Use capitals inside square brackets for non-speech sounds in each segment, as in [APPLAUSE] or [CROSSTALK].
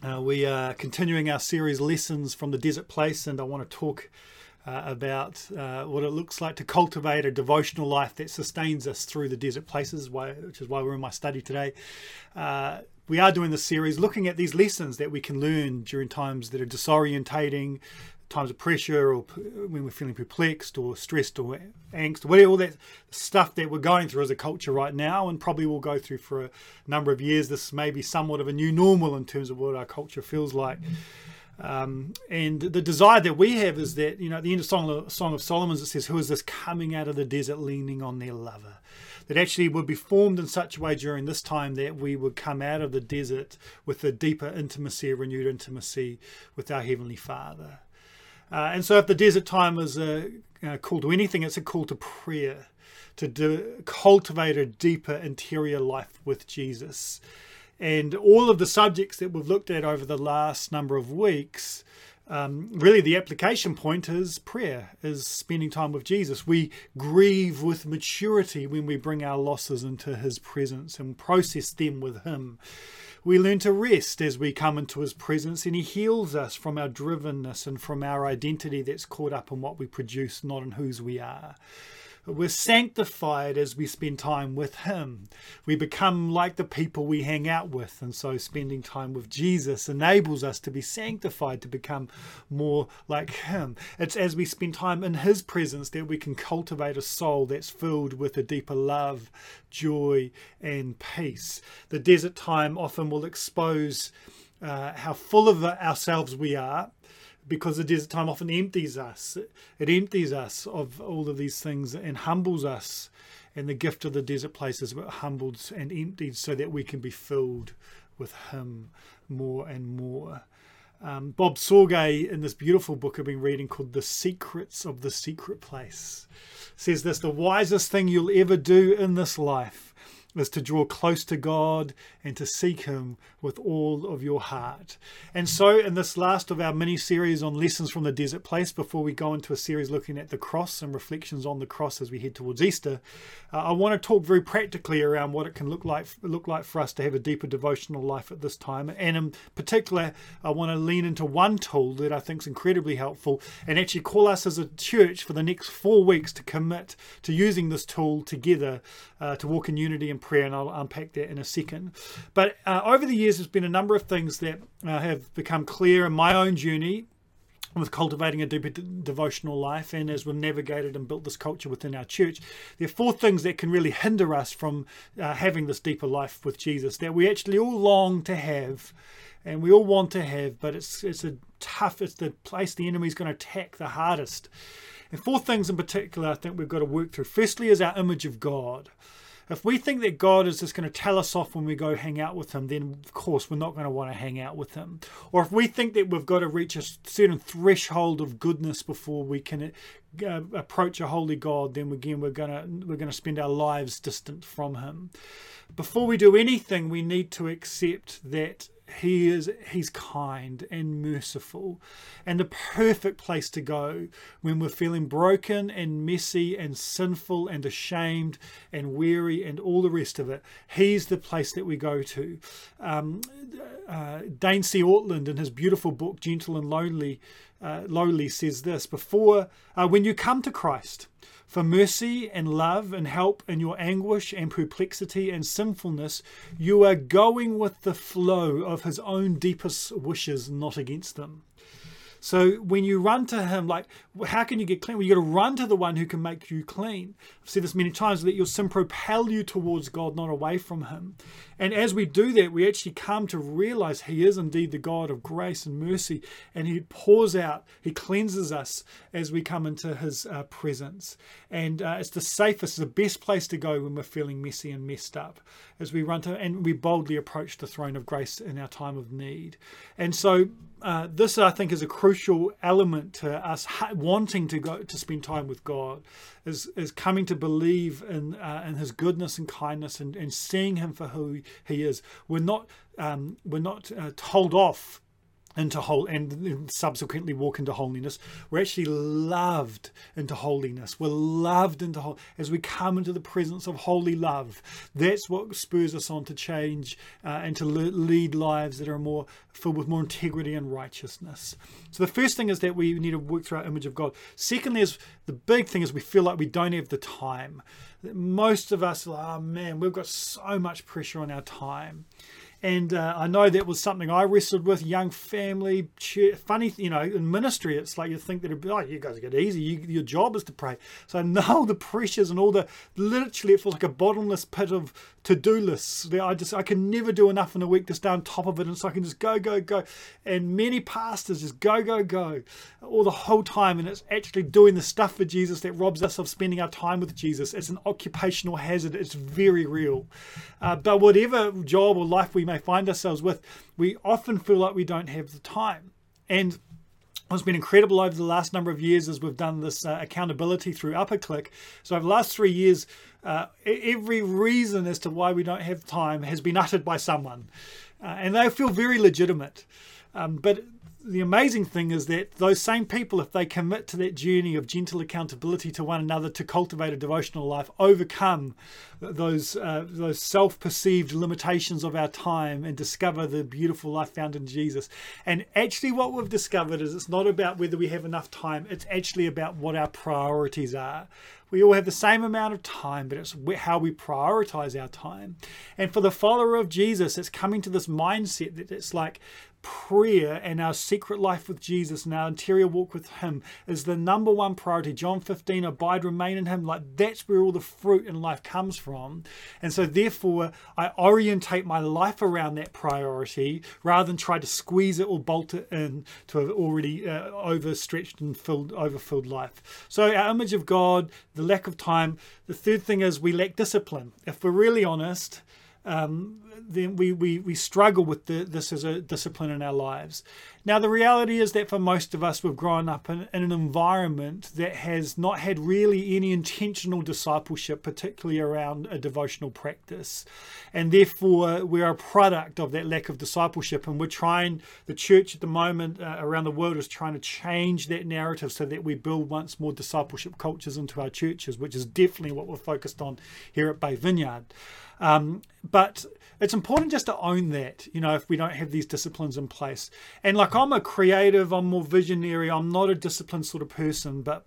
Uh, we are continuing our series Lessons from the Desert Place, and I want to talk uh, about uh, what it looks like to cultivate a devotional life that sustains us through the desert places, which is why we're in my study today. Uh, we are doing this series looking at these lessons that we can learn during times that are disorientating, times of pressure or when we're feeling perplexed or stressed or angst, whatever all that stuff that we're going through as a culture right now and probably will go through for a number of years. This may be somewhat of a new normal in terms of what our culture feels like. Um, and the desire that we have is that, you know, at the end of Song, Song of Solomon, it says, Who is this coming out of the desert leaning on their lover? That actually would be formed in such a way during this time that we would come out of the desert with a deeper intimacy, a renewed intimacy with our Heavenly Father. Uh, and so, if the desert time is a, a, call to anything, it's a call to prayer, to do, cultivate a deeper interior life with Jesus. And all of the subjects that we've looked at over the last number of weeks, um, really the application point is prayer, is spending time with Jesus. We grieve with maturity when we bring our losses into His presence and process them with Him. We learn to rest as we come into His presence, and He heals us from our drivenness and from our identity that's caught up in what we produce, not in whose we are. We're sanctified as we spend time with Him. We become like the people we hang out with. And so, spending time with Jesus enables us to be sanctified, to become more like Him. It's as we spend time in His presence that we can cultivate a soul that's filled with a deeper love, joy, and peace. The desert time often will expose uh, how full of ourselves we are because the desert time often empties us. It empties us of all of these things and humbles us. And the gift of the desert places humbled and emptied so that we can be filled with Him more and more. Um, Bob Sorge, in this beautiful book I've been reading called The Secrets of the Secret Place, says this the wisest thing you'll ever do in this life is to draw close to God and to seek Him with all of your heart. And so, in this last of our mini series on lessons from the desert place, before we go into a series looking at the cross and reflections on the cross as we head towards Easter, uh, I want to talk very practically around what it can look like look like for us to have a deeper devotional life at this time. And in particular, I want to lean into one tool that I think is incredibly helpful and actually call us as a church for the next four weeks to commit to using this tool together uh, to walk in unity and and I'll unpack that in a second. But uh, over the years, there's been a number of things that uh, have become clear in my own journey with cultivating a deeper devotional life and as we've navigated and built this culture within our church. There are four things that can really hinder us from uh, having this deeper life with jesus that we actually all long to have and we all want to have but it's it's a tough it's the place the enemy's going to attack the hardest. And four things in particular i think we've got to work through. Firstly is our image of god if we think that God is just going to tell us off when we go hang out with Him, then of course we're not going to want to hang out with Him. Or if we think that we've got to reach a certain threshold of goodness before we can uh, approach a holy God, then again we're going to we're going to spend our lives distant from Him. Before we do anything, we need to accept that he is he's kind and merciful and the perfect place to go when we're feeling broken and messy and sinful and ashamed and weary and all the rest of it. He's the place that we go to. Um, uh, dane c. Ortlund in his beautiful book gentle and lonely uh, lowly says this before uh, when you come to christ for mercy and love and help in your anguish and perplexity and sinfulness, you are going with the flow of his own deepest wishes, not against them. So when you run to him, like, how can you get clean? Well, you got to run to the one who can make you clean. I've said this many times. Let your sin propel you towards God, not away from Him. And as we do that, we actually come to realize He is indeed the God of grace and mercy, and He pours out, He cleanses us as we come into His uh, presence. And uh, it's the safest, the best place to go when we're feeling messy and messed up, as we run to and we boldly approach the throne of grace in our time of need. And so uh, this, I think, is a crucial element to us wanting to go to spend time with God, is is coming to believe in uh, in His goodness and kindness and, and seeing Him for who He is. We're not um, we're not uh, told off into whole and subsequently walk into holiness. We're actually loved into holiness. We're loved into whole as we come into the presence of holy love. That's what spurs us on to change uh, and to lead lives that are more filled with more integrity and righteousness. So the first thing is that we need to work through our image of God. Secondly, is the big thing is we feel like we don't have the time. Most of us, oh man, we've got so much pressure on our time. And uh, I know that was something I wrestled with, young family, funny, you know, in ministry, it's like you think that it'd be, oh, you guys get easy. You, your job is to pray. So I know [LAUGHS] the pressures and all the, literally, it feels like a bottomless pit of to-do lists. I just, I can never do enough in a week to stay on top of it. And so I can just go, go, go. And many pastors just go, go, go all the whole time. And it's actually doing the stuff for Jesus that robs us of spending our time with Jesus. It's an occupational hazard. It's very real. Uh, but whatever job or life we may find ourselves with, we often feel like we don't have the time. And What's been incredible over the last number of years as we've done this uh, accountability through UpperClick. So over the last three years, uh, every reason as to why we don't have time has been uttered by someone, uh, and they feel very legitimate. Um, but the amazing thing is that those same people, if they commit to that journey of gentle accountability to one another to cultivate a devotional life, overcome those uh, those self-perceived limitations of our time and discover the beautiful life found in Jesus. And actually, what we've discovered is it's not about whether we have enough time; it's actually about what our priorities are. We all have the same amount of time, but it's how we prioritize our time. And for the follower of Jesus, it's coming to this mindset that it's like prayer and our secret life with Jesus and our interior walk with Him is the number one priority. John 15, abide, remain in Him. Like that's where all the fruit in life comes from. And so, therefore, I orientate my life around that priority rather than try to squeeze it or bolt it in to an already uh, overstretched and filled, overfilled life. So, our image of God, the lack of time. The third thing is we lack discipline. If we're really honest, um, then we, we, we struggle with the, this as a discipline in our lives. Now, the reality is that for most of us, we've grown up in, in, an environment that has not had really any intentional discipleship, particularly around a devotional practice. And therefore, we're a product of that lack of discipleship. And we're trying, the church at the moment uh, around the world is trying to change that narrative so that we build once more discipleship cultures into our churches, which is definitely what we're focused on here at Bay Vineyard. Um, but it's important just to own that, you know, if we don't have these disciplines in place. And like I'm a creative, I'm more visionary, I'm not a disciplined sort of person, but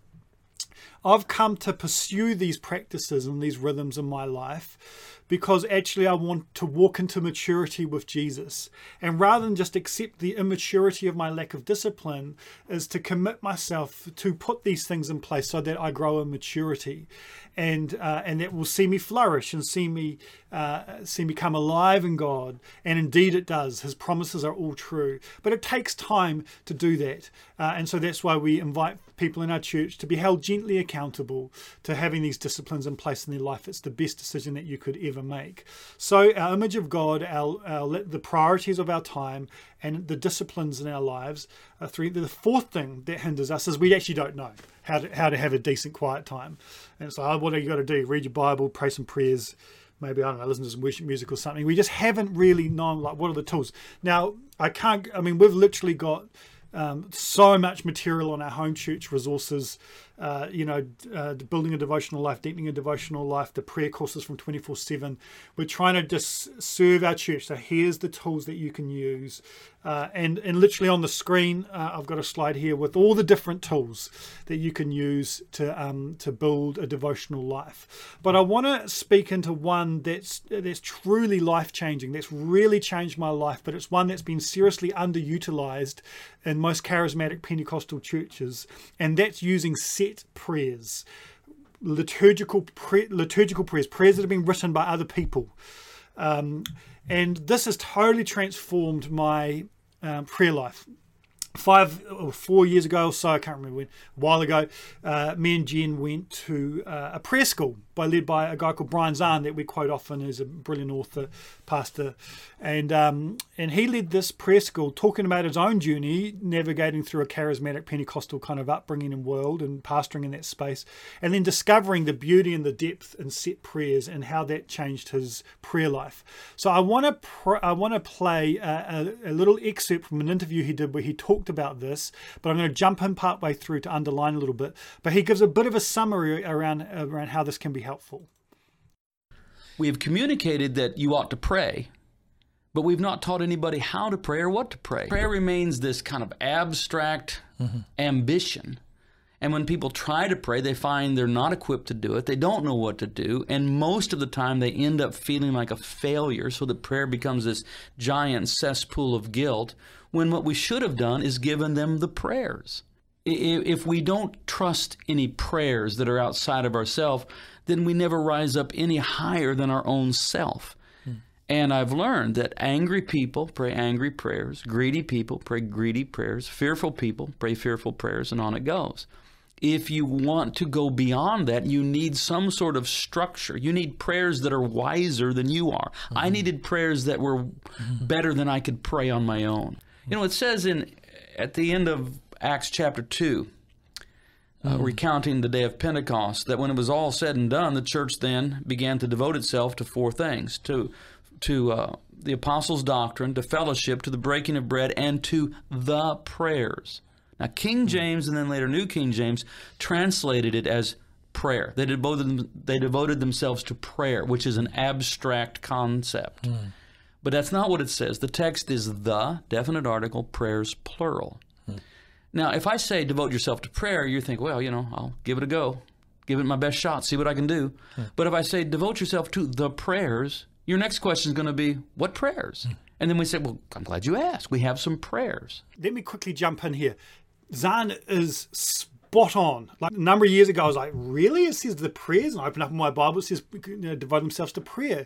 I've come to pursue these practices and these rhythms in my life because actually I want to walk into maturity with Jesus. And rather than just accept the immaturity of my lack of discipline, is to commit myself to put these things in place so that I grow in maturity. And uh, and that will see me flourish and see me uh, see me come alive in God. And indeed it does. His promises are all true. But it takes time to do that. Uh, and so that's why we invite people in our church to be held gently accountable to having these disciplines in place in their life. It's the best decision that you could ever make. So, our image of God, our, our the priorities of our time, and the disciplines in our lives are three. The fourth thing that hinders us is we actually don't know how to, how to have a decent, quiet time. And so, oh, what are you got to do? Read your Bible, pray some prayers maybe I don't know, listen to some worship music or something. We just haven't really known like what are the tools. Now I can't. I mean, we've literally got um, so much material on our home church resources uh, you know, uh, building a devotional life, deepening a devotional life, the prayer courses from 24 7. We're trying to just serve our church. So here's the tools that you can use. Uh, and, and literally on the screen, uh, I've got a slide here with all the different tools that you can use to, um, to build a devotional life. But I want to speak into one that's, that's truly life changing, that's really changed my life, but it's one that's been seriously underutilized in most charismatic Pentecostal churches, and that's using set prayers, liturgical pre- liturgical prayers, prayers that have been written by other people. Um, and this has totally transformed my um, prayer life. Five or four years ago or so, I can't remember when, a while ago, uh, me and Jen went to uh, a prayer school by led by a guy called Brian Zahnd that we quote often. He's a brilliant author, pastor, and um, and he led this prayer school talking about his own journey navigating through a charismatic Pentecostal kind of upbringing and world and pastoring in that space, and then discovering the beauty and the depth in set prayers and how that changed his prayer life. So I want to pr- I want to play a, a, a little excerpt from an interview he did where he talked about this, but I'm going to jump in partway through to underline a little bit. But he gives a bit of a summary around around how this can be. We have communicated that you ought to pray, but we've not taught anybody how to pray or what to pray. Prayer remains this kind of abstract mm-hmm. ambition. And when people try to pray, they find they're not equipped to do it. They don't know what to do. And most of the time, they end up feeling like a failure. So that prayer becomes this giant cesspool of guilt when what we should have done is given them the prayers. If we don't trust any prayers that are outside of ourselves, then we never rise up any higher than our own self. Hmm. And I've learned that angry people pray angry prayers, greedy people pray greedy prayers, fearful people pray fearful prayers, and on it goes. If you want to go beyond that, you need some sort of structure. You need prayers that are wiser than you are. Mm-hmm. I needed prayers that were mm-hmm. better than I could pray on my own. You know, it says in at the end of Acts chapter 2, uh, mm. recounting the day of Pentecost, that when it was all said and done, the church then began to devote itself to four things to, to uh, the apostles' doctrine, to fellowship, to the breaking of bread, and to the prayers. Now, King mm. James and then later New King James translated it as prayer. They devoted, they devoted themselves to prayer, which is an abstract concept. Mm. But that's not what it says. The text is the definite article, prayers plural. Now, if I say devote yourself to prayer, you think, well, you know, I'll give it a go, give it my best shot, see what I can do. Hmm. But if I say devote yourself to the prayers, your next question is going to be, what prayers? Hmm. And then we say, well, I'm glad you asked. We have some prayers. Let me quickly jump in here. Zahnd is spot on. Like a number of years ago, I was like, really? It says the prayers? And I open up my Bible, it says you know, devote themselves to prayer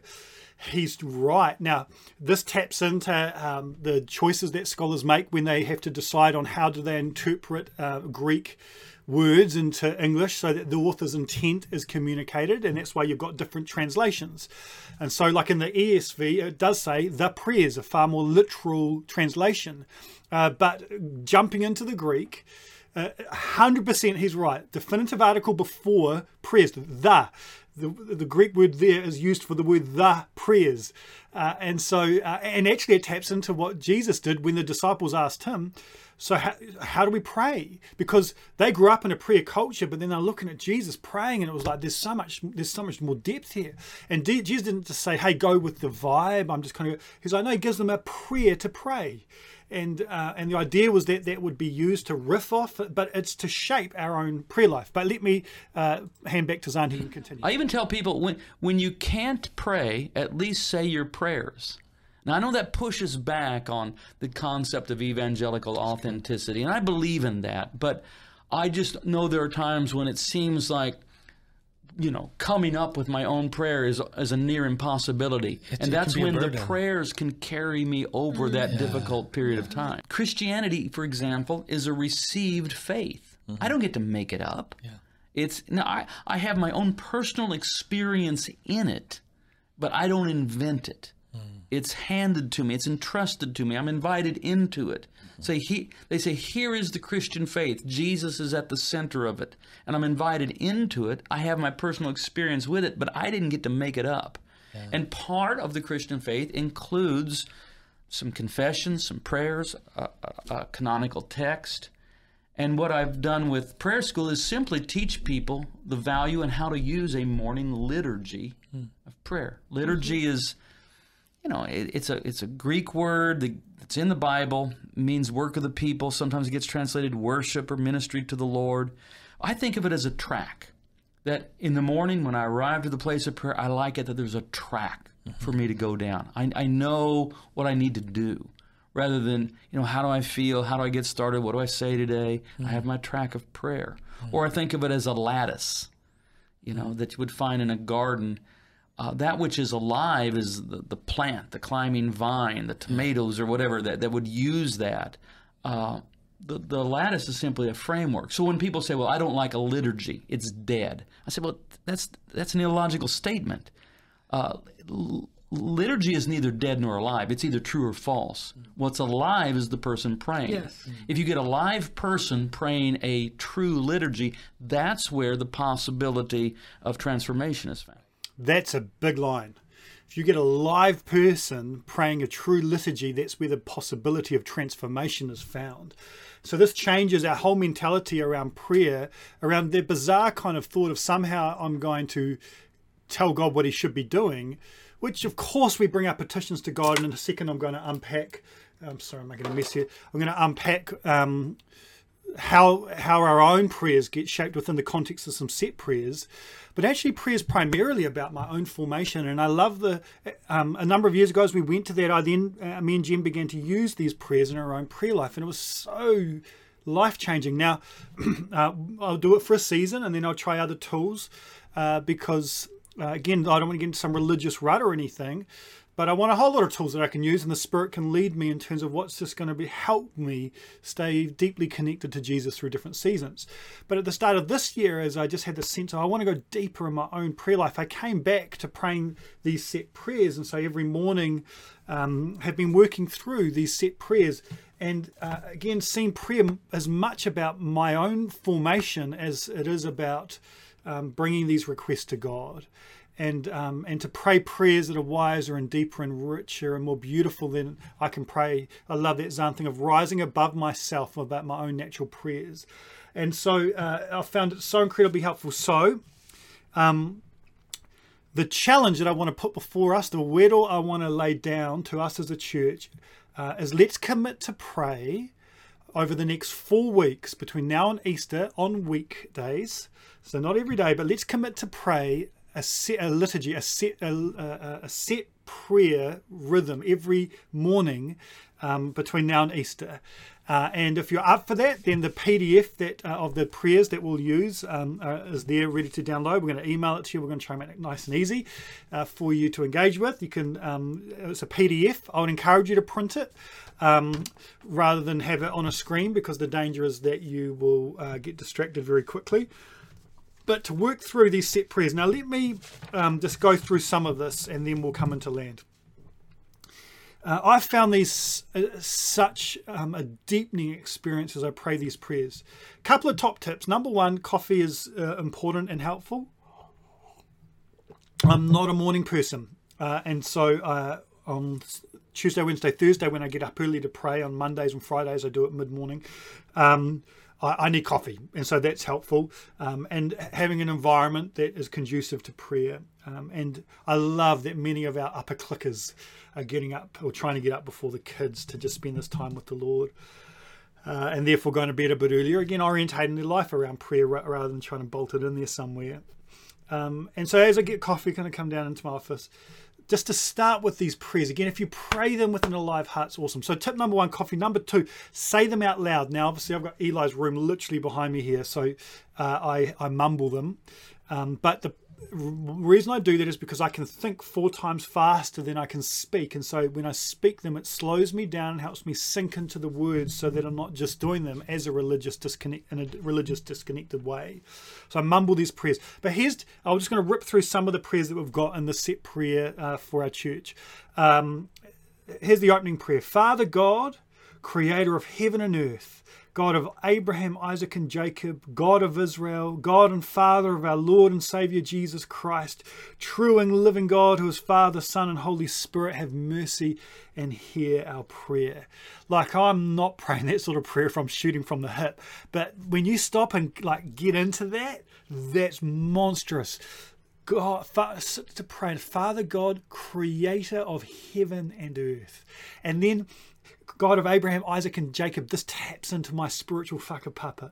he's right. Now, this taps into um, the choices that scholars make when they have to decide on how do they interpret uh, Greek words into English so that the author's intent is communicated, and that's why you've got different translations. And so, like in the ESV, it does say the prayers, a far more literal translation. Uh, but jumping into the Greek, uh, 100% he's right. Definitive article before prayers, the the, the Greek word there is used for the word the prayers. Uh, and so, uh, and actually, it taps into what Jesus did when the disciples asked him, So, how, how do we pray? Because they grew up in a prayer culture, but then they're looking at Jesus praying, and it was like, There's so much, there's so much more depth here. And Jesus didn't just say, Hey, go with the vibe. I'm just kind of, he's like, No, he gives them a prayer to pray and uh, and the idea was that that would be used to riff off, but it's to shape our own prayer life. But let me uh, hand back to Zahnd and continue. I even tell people when when you can't pray, at least say your prayers. Now I know that pushes back on the concept of evangelical authenticity, and I believe in that, but I just know there are times when it seems like you know, coming up with my own prayer is, is a near impossibility. It's, and that's when the prayers can carry me over that yeah. difficult period yeah. of time. Christianity, for example, is a received faith. Mm-hmm. I don't get to make it up. Yeah. It's no, I, I have my own personal experience in it, but I don't invent it. It's handed to me. It's entrusted to me. I'm invited into it. Say he, they say, here is the Christian faith. Jesus is at the center of it, and I'm invited into it. I have my personal experience with it, but I didn't get to make it up. Yeah. And part of the Christian faith includes some confessions, some prayers, a, a, a canonical text. And what I've done with prayer school is simply teach people the value and how to use a morning liturgy mm. of prayer. Liturgy mm-hmm. is you know, it, it's a it's a Greek word that's in the Bible, means work of the people. Sometimes it gets translated worship or ministry to the Lord. I think of it as a track. That in the morning when I arrive to the place of prayer, I like it that there's a track mm-hmm. for me to go down. I, I know what I need to do rather than, you know, how do I feel? How do I get started? What do I say today? Mm-hmm. I have my track of prayer. Mm-hmm. Or I think of it as a lattice, you know, that you would find in a garden uh, that which is alive is the, the plant, the climbing vine, the tomatoes or whatever that, that would use that. Uh, the, the lattice is simply a framework. So when people say, "Well, I don't like a liturgy; it's dead," I say, "Well, that's that's an illogical statement. Uh, liturgy is neither dead nor alive; it's either true or false. What's alive is the person praying. Yes. If you get a live person praying a true liturgy, that's where the possibility of transformation is found. That's a big line. If you get a live person praying a true liturgy, that's where the possibility of transformation is found. So this changes our whole mentality around prayer, around the bizarre kind of thought of somehow I'm going to tell God what he should be doing, which of course we bring our petitions to God. And in a second, I'm going to unpack. I'm sorry, I'm making a mess here. I'm going to unpack um, how how our own prayers get shaped within the context of some set prayers, but actually prayer is primarily about my own formation. And I love the um, a number of years ago as we went to that, I then uh, me and Jim began to use these prayers in our own prayer life, and it was so life changing. Now [CLEARS THROAT] uh, I'll do it for a season, and then I'll try other tools uh, because uh, again I don't want to get into some religious rut or anything. But I want a whole lot of tools that I can use, and the Spirit can lead me in terms of what's just going to be help me stay deeply connected to Jesus through different seasons. But at the start of this year, as I just had the sense of I want to go deeper in my own prayer life, I came back to praying these set prayers, and so every morning um, have been working through these set prayers. And uh, again, seeing prayer as much about my own formation as it is about um, bringing these requests to God and um, and to pray prayers that are wiser and deeper and richer and more beautiful than I can pray. I love that Zahnd thing of rising above myself about my own natural prayers, and so uh, I found it so incredibly helpful. So. Um, the challenge that I want to put before us, the wedal I want to lay down to us as a church, uh, is let's commit to pray over the next four weeks between now and Easter on weekdays. So not every day, but let's commit to pray a set a liturgy, a set a, a, a set prayer rhythm every morning um, between now and Easter. Uh, and if you're up for that, then the PDF that uh, of the prayers that we'll use um, uh, is there, ready to download. We're going to email it to you. We're going to try and make it nice and easy uh, for you to engage with. You can. Um, it's a PDF. I would encourage you to print it um, rather than have it on a screen because the danger is that you will uh, get distracted very quickly but to work through these set prayers. Now, let me um, just go through some of this and then we'll come into land. Uh, I found these uh, such um, a deepening experience as I pray these prayers. Couple of top tips. Number one, coffee is uh, important and helpful. I'm not a morning person, uh, and so uh, on Tuesday, Wednesday, Thursday, when I get up early to pray, on Mondays and Fridays I do it mid morning. Um, I, I need coffee, and so that's helpful. Um, and having an environment that is conducive to prayer. Um, and I love that many of our upper clickers are getting up or trying to get up before the kids to just spend this time with the Lord. Uh, and therefore going to bed a bit earlier. Again, orientating their life around prayer rather than trying to bolt it in there somewhere. Um, and so as I get coffee, kind of come down into my office, just to start with these prayers. Again if you pray them with an alive heart it's awesome. So tip number one coffee. Number two say them out loud. Now obviously i've got eli's room literally behind me here so uh, i i mumble them. Um, but the reason I do that is because I can think four times faster than I can speak. And so when I speak them, it slows me down and helps me sink into the words so that I'm not just doing them as a religious disconnect in a religious disconnected way. So I mumble these prayers. But here's, I'm just going to rip through some of the prayers that we've got in the set prayer uh, for our church. Um, here's the opening prayer Father God, creator of heaven and earth God of Abraham, Isaac, and Jacob, God of Israel, God and Father of our Lord and Saviour Jesus Christ, true and living God, who is Father, Son, and Holy Spirit, have mercy and hear our prayer. Like I'm not [LAUGHS] praying that sort of prayer from shooting from the hip, but when you stop and like get into that, that's monstrous. God, to pray, Father God, creator of heaven and earth. And then God of Abraham, Isaac, and Jacob, this taps into my spiritual fucker puppet.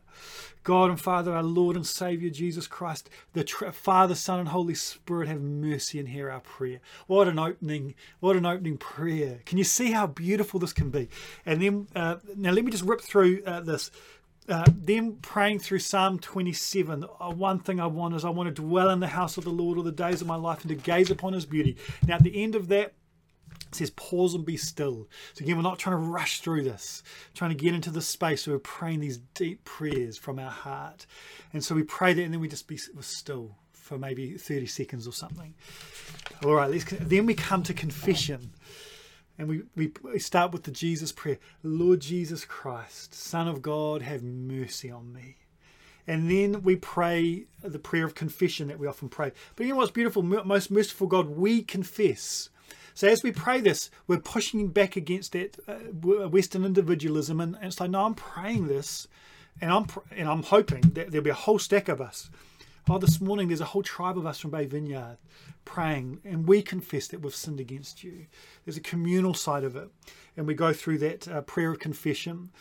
God and Father, our Lord and Savior Jesus Christ, the Father, Son, and Holy Spirit, have mercy and hear our prayer. What an opening! What an opening prayer! Can you see how beautiful this can be? And then uh, now let me just rip through uh, this. Uh, then praying through Psalm 27, uh, one thing I want is I want to dwell in the house of the Lord all the days of my life and to gaze upon his beauty. Now, at the end of that, It says pause and be still. So again, we're not trying to rush through this, we're trying to get into the space where we're praying these deep prayers from our heart. And so we pray that and then we just be still for maybe 30 seconds or something. All right, let's, then we come to confession. And we, we, we start with the Jesus prayer Lord Jesus Christ, Son of God, have mercy on me. And then we pray the prayer of confession that we often pray. But you know what's beautiful? Most merciful God, we confess. So as we pray this, we're pushing back against that uh, Western individualism, and, and, it's like, no, I'm praying this, and I'm and I'm hoping that there'll be a whole stack of us. Oh, this morning there's a whole tribe of us from Bay Vineyard praying, and we confess that we've sinned against you. There's a communal side of it, and we go through that uh, prayer of confession.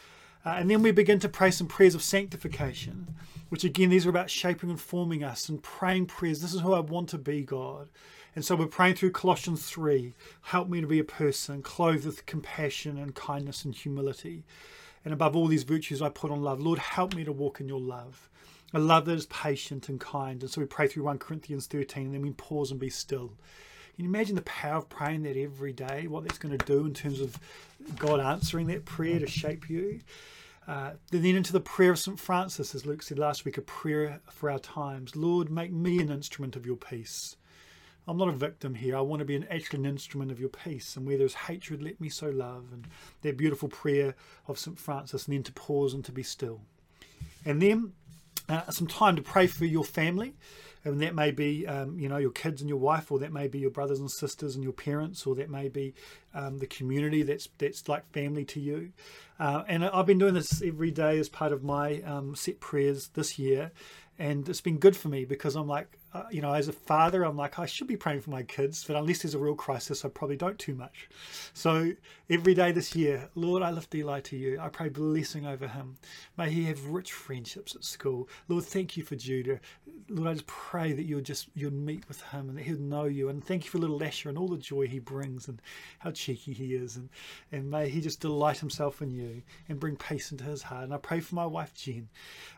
Uh, and then we begin to pray some prayers of sanctification, which again, these are about shaping and forming us and praying prayers. This is who I want to be, God. And so we're praying through Colossians 3 help me to be a person clothed with compassion and kindness and humility. And above all these virtues, I put on love. Lord, help me to walk in your love. A love that is patient and kind. And so we pray through 1 Corinthians 13 and then we pause and be still. Can you imagine the power of praying that every day, what that's going to do in terms of God answering that prayer to shape you? Uh, then into the prayer of St. Francis, as Luke said last week, a prayer for our times. Lord, make me an instrument of your peace. I'm not a victim here. I want to be an actually an instrument of your peace. And where there's hatred, let me so love. And that beautiful prayer of St. Francis, and then to pause and to be still. And then uh, some time to pray for your family. And that may be, um, you know, your kids and your wife, or that may be your brothers and sisters and your parents, or that may be um, the community that's that's like family to you. Uh, and I've been doing this every day as part of my um, set prayers this year, and it's been good for me because I'm like, uh, you know, as a father, I'm like, I should be praying for my kids, but unless there's a real crisis, I probably don't too much. So every day this year, Lord, I lift Eli to you. I pray blessing over him. May he have rich friendships at school. Lord, thank you for Judah. Lord, I just pray that you'll just you'll meet with him and that he'll know you. And thank you for little Asher and all the joy he brings and how cheeky he is. And, and may he just delight himself in you and bring peace into his heart. And I pray for my wife Jen.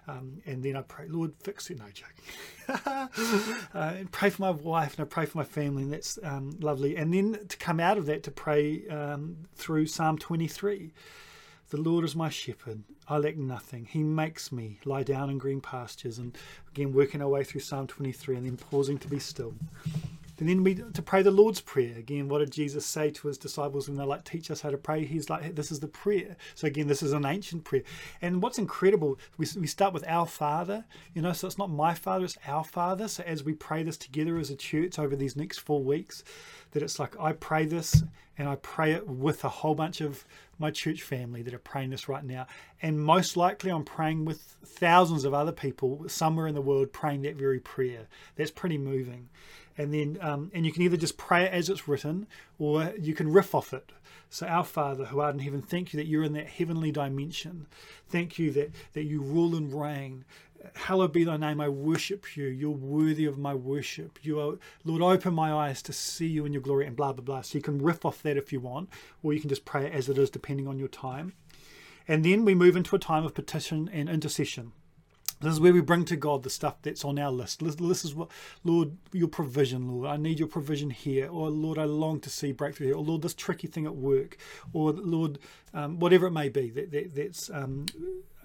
Um, and then I pray, Lord, fix it. No joking. [LAUGHS] [LAUGHS] uh, pray for my wife and I pray for my family, and that's um, lovely. And then to come out of that to pray um, through Psalm 23. The Lord is my shepherd. I lack nothing. He makes me lie down in green pastures. And again, working our way through Psalm 23 and then pausing to be still. And then we to pray the Lord's Prayer. Again, what did Jesus say to his disciples when they like teach us how to pray? He's like, hey, this is the prayer. So again, this is an ancient prayer. And what's incredible, we, we start with our Father, you know, so it's not my Father, it's our Father. So as we pray this together as a church over these next four weeks, that it's like I pray this and I pray it with a whole bunch of my church family that are praying this right now. And most likely I'm praying with thousands of other people somewhere in the world praying that very prayer. That's pretty moving and then um, and you can either just pray it as it's written or you can riff off it so our father who art in heaven thank you that you're in that heavenly dimension thank you that that you rule and reign hallowed be thy name i worship you you're worthy of my worship you are lord open my eyes to see you in your glory and blah blah blah so you can riff off that if you want or you can just pray as it is depending on your time and then we move into a time of petition and intercession this is where we bring to God the stuff that's on our list. This is what, Lord, your provision, Lord. I need your provision here. Or, Lord, I long to see breakthrough here. Or, Lord, this tricky thing at work. Or, Lord, um, whatever it may be that, that that's um,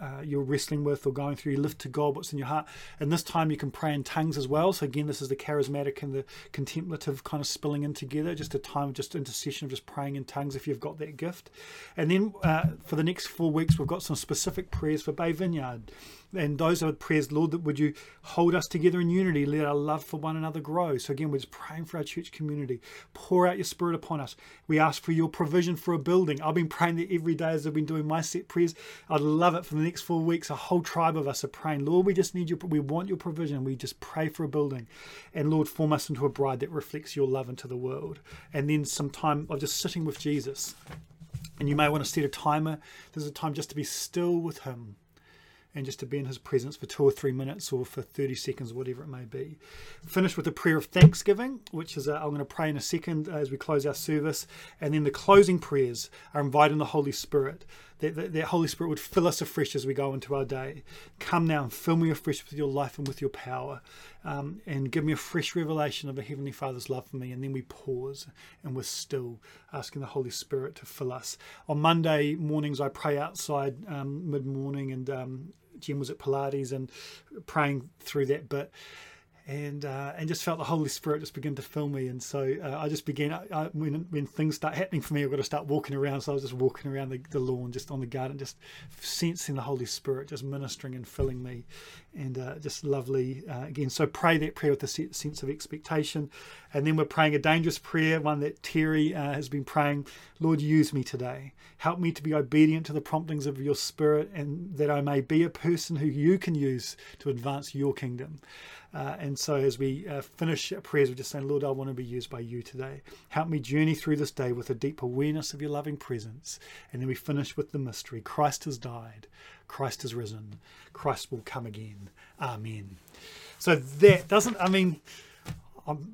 uh, you're wrestling with or going through, you lift to God what's in your heart. And this time you can pray in tongues as well. So again, this is the charismatic and the contemplative kind of spilling in together, just a time of just intercession of just praying in tongues if you've got that gift. And then uh, for the next four weeks, we've got some specific prayers for Bay Vineyard. And those are prayers, Lord, that would you hold us together in unity, let our love for one another grow. So again, we're just praying for our church community. Pour out your spirit upon us. We ask for your provision for a building. I've been praying that every day as I've been doing my set prayers. I'd love it for the next four weeks. A whole tribe of us are praying, Lord, we just need your, we want your provision. We just pray for a building. And Lord, form us into a bride that reflects your love into the world. And then some time of just sitting with Jesus. And you may want to set a timer. There's a time just to be still with Him and just to be in his presence for two or three minutes or for 30 seconds, whatever it may be. Finish with a prayer of thanksgiving, which is, uh, I'm going to pray in a second as we close our service. And then the closing prayers are inviting the Holy Spirit. that, that, that Holy Spirit would fill us afresh as we go into our day. Come now and fill me afresh with your life and with your power, um, and give me a fresh revelation of the Heavenly Father's love for me. And then we pause and we're still asking the Holy Spirit to fill us. On Monday mornings, I pray outside um, mid morning, and um, Jen was at Pilates and praying through that bit and uh, and just felt the Holy Spirit just begin to fill me. And so uh, I just began I, when when things start happening for me, I've got to start walking around. So I was just walking around the, the lawn, just on the garden, just sensing the Holy Spirit just ministering and filling me, and uh, just lovely uh, again. So pray that prayer with a sense of expectation, and then we're praying a dangerous prayer, one that Terry uh, has been praying. Lord, use me today. Help me to be obedient to the promptings of Your Spirit, and that I may be a person who You can use to advance Your kingdom. Uh, and so as we uh, finish prayers, we're just saying, Lord, I want to be used by you today. Help me journey through this day with a deep awareness of your loving presence. And then we finish with the mystery Christ has died, Christ has risen, Christ will come again. Amen. So that doesn't, I mean,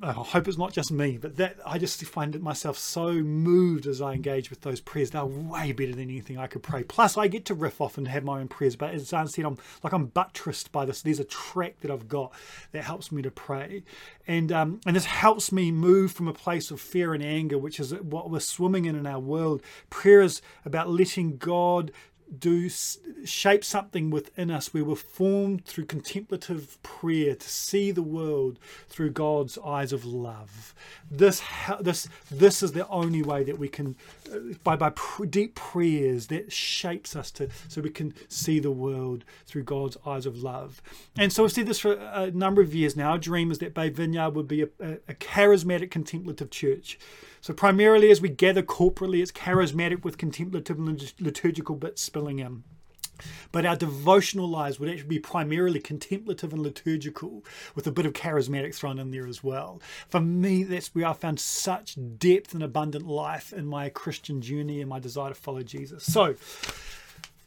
i hope it's not just me, but that I just find it myself so moved as I engage with those prayers. They're way better than anything I could pray. Plus, I get to riff off and have my own prayers. But as I said, I'm like I'm buttressed by this. There's a track that I've got that helps me to pray, and um, and this helps me move from a place of fear and anger, which is what we're swimming in in our world. Prayer is about letting God do shape something within us We were formed through contemplative prayer to see the world through God's eyes of love. This this this is the only way that we can by by deep prayers that shapes us to so we can see the world through God's eyes of love. And so we've said this for a number of years now. Our dream is that Bay Vineyard would be a, a charismatic contemplative church. So, primarily as we gather corporately, it's charismatic with contemplative and liturgical bits spilling in. But our devotional lives would actually be primarily contemplative and liturgical, with a bit of charismatic thrown in there as well. For me, that's where I found such depth and abundant life in my Christian journey and my desire to follow Jesus. So,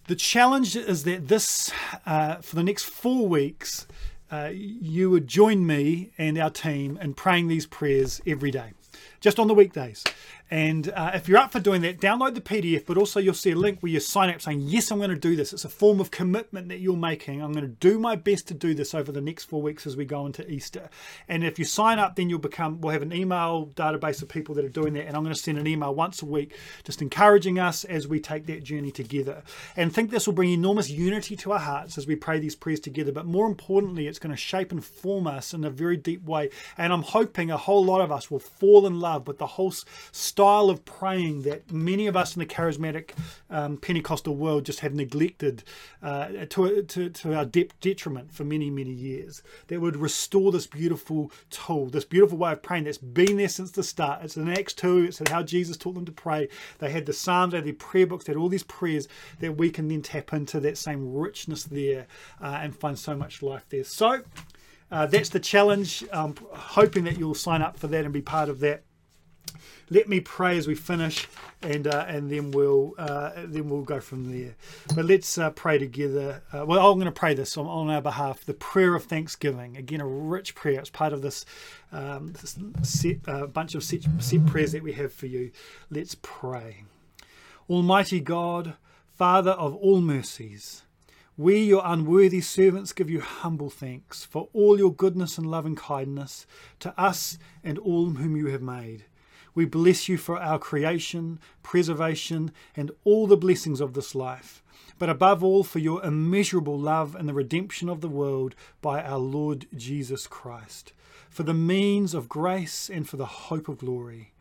the challenge is that this, uh, for the next four weeks, uh, you would join me and our team in praying these prayers every day just on the weekdays. And uh, if you're up for doing that, download the PDF, but also you'll see a link where you sign up saying, Yes, I'm going to do this. It's a form of commitment that you're making. I'm going to do my best to do this over the next four weeks as we go into Easter. And if you sign up, then you'll become, we'll have an email database of people that are doing that. And I'm going to send an email once a week just encouraging us as we take that journey together. And I think this will bring enormous unity to our hearts as we pray these prayers together. But more importantly, it's going to shape and form us in a very deep way. And I'm hoping a whole lot of us will fall in love with the whole style of praying that many of us in the charismatic um, Pentecostal world just have neglected uh, to, to, to, our de- detriment for many, many years. That would restore this beautiful tool, this beautiful way of praying that's been there since the start. It's in Acts 2, it's how Jesus taught them to pray. They had the Psalms, they had their prayer books, they had all these prayers that we can then tap into that same richness there uh, and find so much life there. So, uh, that's the challenge. Um, hoping that you'll sign up for that and be part of that let me pray as we finish, and uh, and then we'll uh, then we'll go from there. But let's uh, pray together. Uh, well, I'm going to pray this on, on, our behalf. The prayer of thanksgiving. Again, a rich prayer. It's part of this, um, this set, uh, bunch of set, set prayers that we have for you. Let's pray. Almighty God, Father of all mercies. We, your unworthy servants, give you humble thanks for all your goodness and loving kindness to us and all whom you have made. We bless you for our creation, preservation, and all the blessings of this life, but above all for your immeasurable love and the redemption of the world by our Lord Jesus Christ, for the means of grace and for the hope of glory.